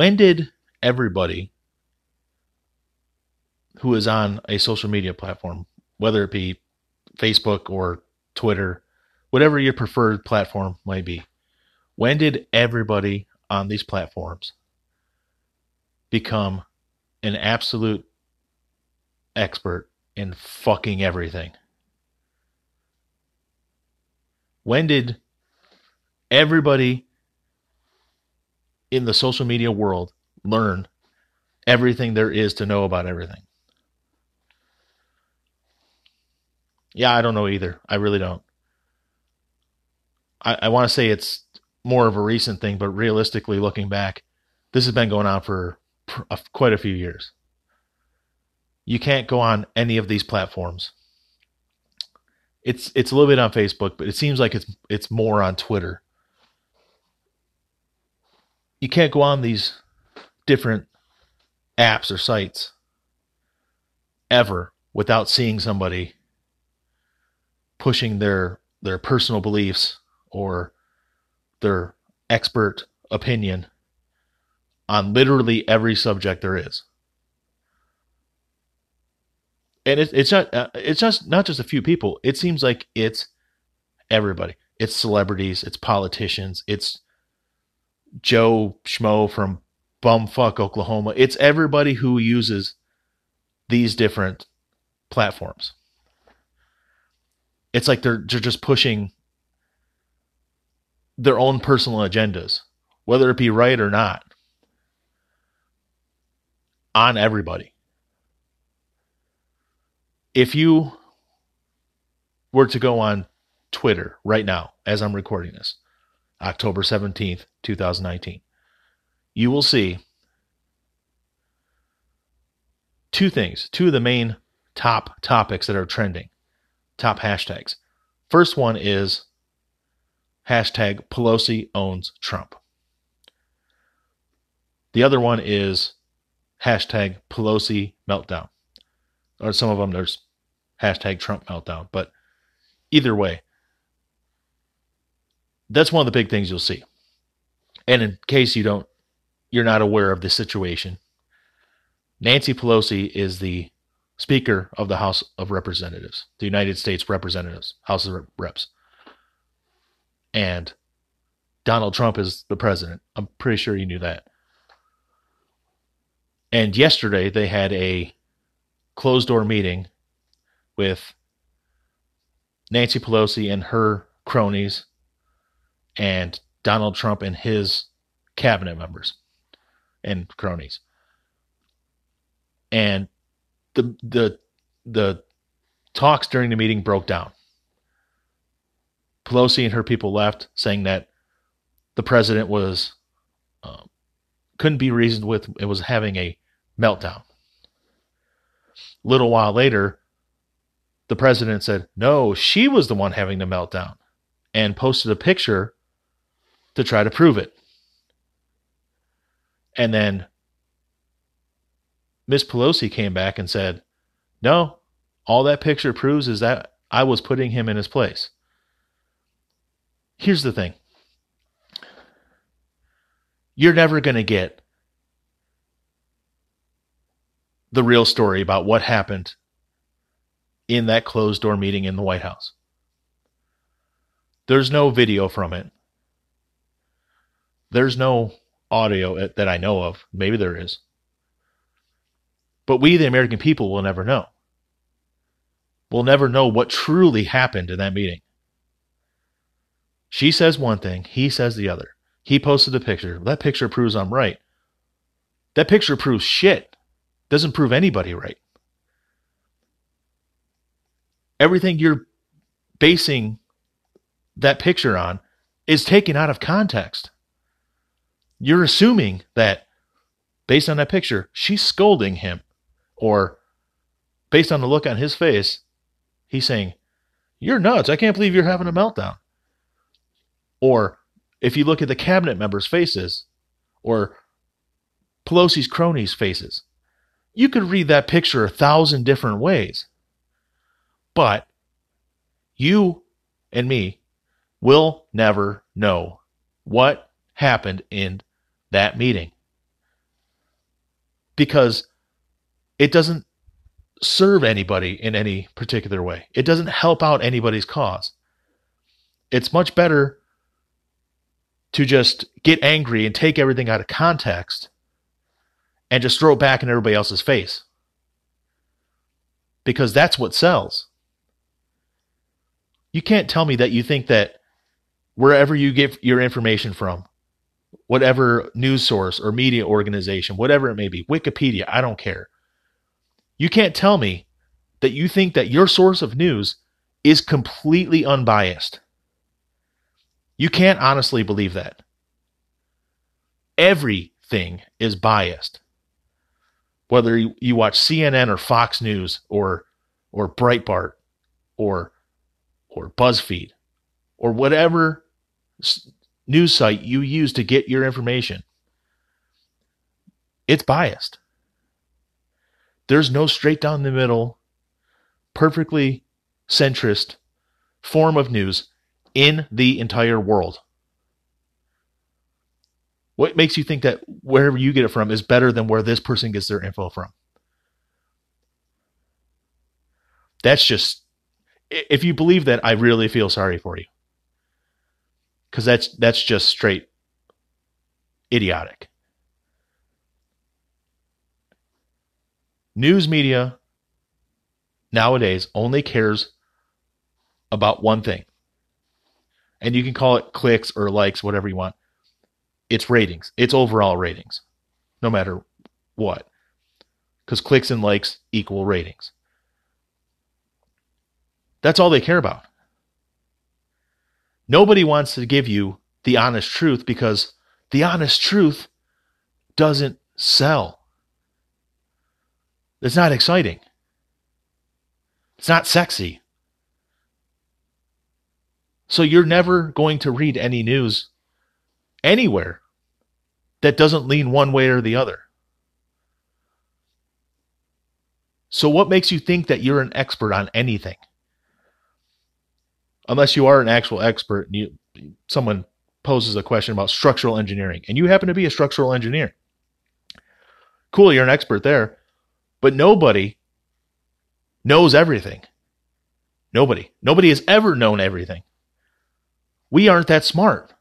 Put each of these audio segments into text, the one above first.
When did everybody who is on a social media platform, whether it be Facebook or Twitter, whatever your preferred platform might be, when did everybody on these platforms become an absolute expert in fucking everything? When did everybody in the social media world learn everything there is to know about everything? Yeah, I don't know either. I really don't. I, I want to say it's more of a recent thing, but realistically, looking back, this has been going on for quite a few years. You can't go on any of these platforms. It's it's a little bit on Facebook, but it seems like it's it's more on Twitter. You can't go on these different apps or sites ever without seeing somebody pushing their their personal beliefs or their expert opinion on literally every subject there is. And it, it's not uh, it's just not just a few people. It seems like it's everybody. It's celebrities, it's politicians, it's Joe Schmo from bumfuck Oklahoma. It's everybody who uses these different platforms. It's like they're they're just pushing their own personal agendas, whether it be right or not, on everybody. If you were to go on Twitter right now, as I'm recording this, October 17th, 2019, you will see two things, two of the main top topics that are trending top hashtags. First one is hashtag Pelosi owns Trump. The other one is hashtag Pelosi meltdown. Or some of them there's hashtag Trump meltdown. But either way, that's one of the big things you'll see. And in case you don't, you're not aware of the situation, Nancy Pelosi is the Speaker of the House of Representatives, the United States Representatives, House of Reps. And Donald Trump is the president. I'm pretty sure you knew that. And yesterday they had a closed door meeting with Nancy Pelosi and her cronies and Donald Trump and his cabinet members and cronies. And the the the talks during the meeting broke down. Pelosi and her people left, saying that the president was uh, couldn't be reasoned with. It was having a meltdown. Little while later, the president said, "No, she was the one having the meltdown," and posted a picture to try to prove it. And then Miss Pelosi came back and said, No, all that picture proves is that I was putting him in his place. Here's the thing you're never going to get the real story about what happened in that closed door meeting in the White House. There's no video from it. There's no audio that I know of. Maybe there is. But we, the American people, will never know. We'll never know what truly happened in that meeting. She says one thing, he says the other. He posted a picture. That picture proves I'm right. That picture proves shit. Doesn't prove anybody right. Everything you're basing that picture on is taken out of context. You're assuming that based on that picture, she's scolding him or based on the look on his face, he's saying, You're nuts. I can't believe you're having a meltdown. Or if you look at the cabinet members' faces or Pelosi's cronies' faces, you could read that picture a thousand different ways. But you and me will never know what happened in that meeting. because it doesn't serve anybody in any particular way. It doesn't help out anybody's cause. It's much better to just get angry and take everything out of context and just throw it back in everybody else's face. Because that's what sells. You can't tell me that you think that wherever you get your information from, whatever news source or media organization, whatever it may be, Wikipedia, I don't care. You can't tell me that you think that your source of news is completely unbiased. You can't honestly believe that. Everything is biased. Whether you watch CNN or Fox News or or Breitbart or or BuzzFeed or whatever news site you use to get your information, it's biased. There's no straight down the middle, perfectly centrist form of news in the entire world. What makes you think that wherever you get it from is better than where this person gets their info from? That's just if you believe that, I really feel sorry for you. Cuz that's that's just straight idiotic. News media nowadays only cares about one thing. And you can call it clicks or likes, whatever you want. It's ratings. It's overall ratings, no matter what. Because clicks and likes equal ratings. That's all they care about. Nobody wants to give you the honest truth because the honest truth doesn't sell. It's not exciting. It's not sexy. So you're never going to read any news anywhere that doesn't lean one way or the other. So what makes you think that you're an expert on anything? Unless you are an actual expert and you someone poses a question about structural engineering and you happen to be a structural engineer. Cool, you're an expert there, but nobody knows everything. Nobody. Nobody has ever known everything. We aren't that smart.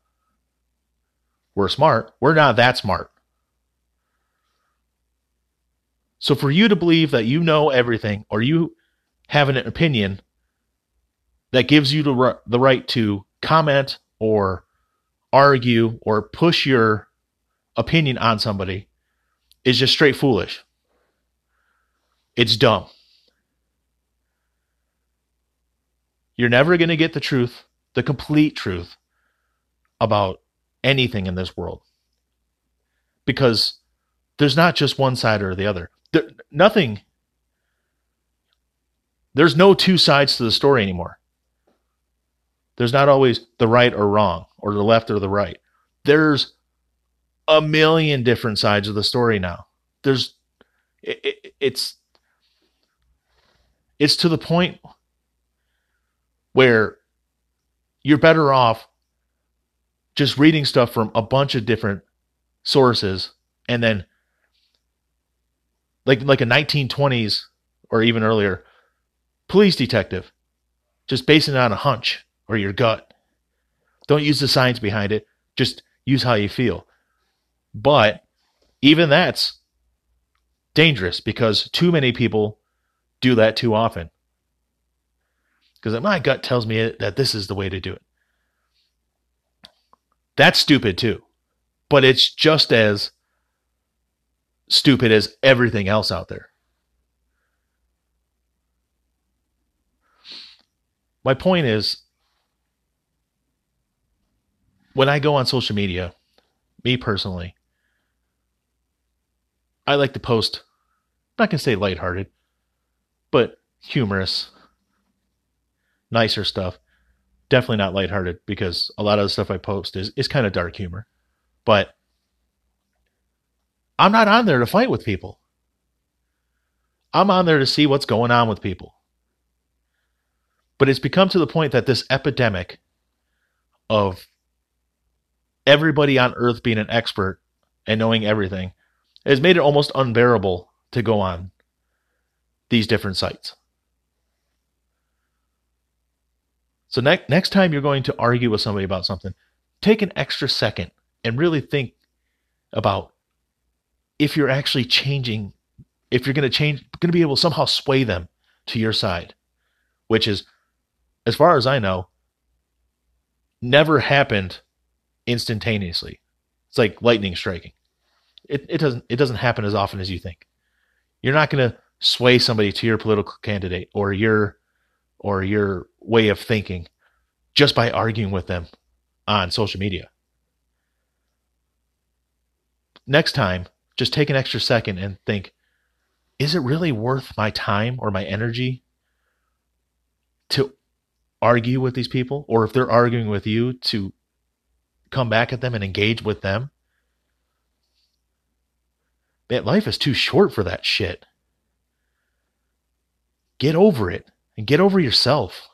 We're smart. We're not that smart. So for you to believe that you know everything or you have an opinion that gives you the, the right to comment or argue or push your opinion on somebody is just straight foolish. It's dumb. You're never going to get the truth, the complete truth about anything in this world. Because there's not just one side or the other. There, nothing, there's no two sides to the story anymore. There's not always the right or wrong, or the left or the right. There's a million different sides of the story now. There's it, it, it's it's to the point where you're better off just reading stuff from a bunch of different sources and then like like a 1920s or even earlier police detective just basing it on a hunch or your gut. Don't use the science behind it. Just use how you feel. But even that's dangerous because too many people do that too often. Because my gut tells me that this is the way to do it. That's stupid too. But it's just as stupid as everything else out there. My point is when I go on social media, me personally, I like to post, I'm not going to say lighthearted, but humorous, nicer stuff. Definitely not lighthearted because a lot of the stuff I post is, is kind of dark humor. But I'm not on there to fight with people. I'm on there to see what's going on with people. But it's become to the point that this epidemic of everybody on earth being an expert and knowing everything has made it almost unbearable to go on these different sites. So ne- next time you're going to argue with somebody about something, take an extra second and really think about if you're actually changing, if you're going to change, going to be able to somehow sway them to your side, which is, as far as I know, never happened instantaneously. It's like lightning striking. It, it doesn't it doesn't happen as often as you think. You're not going to sway somebody to your political candidate or your or your way of thinking just by arguing with them on social media. Next time, just take an extra second and think is it really worth my time or my energy to argue with these people? Or if they're arguing with you, to come back at them and engage with them? Man, life is too short for that shit. Get over it and get over yourself.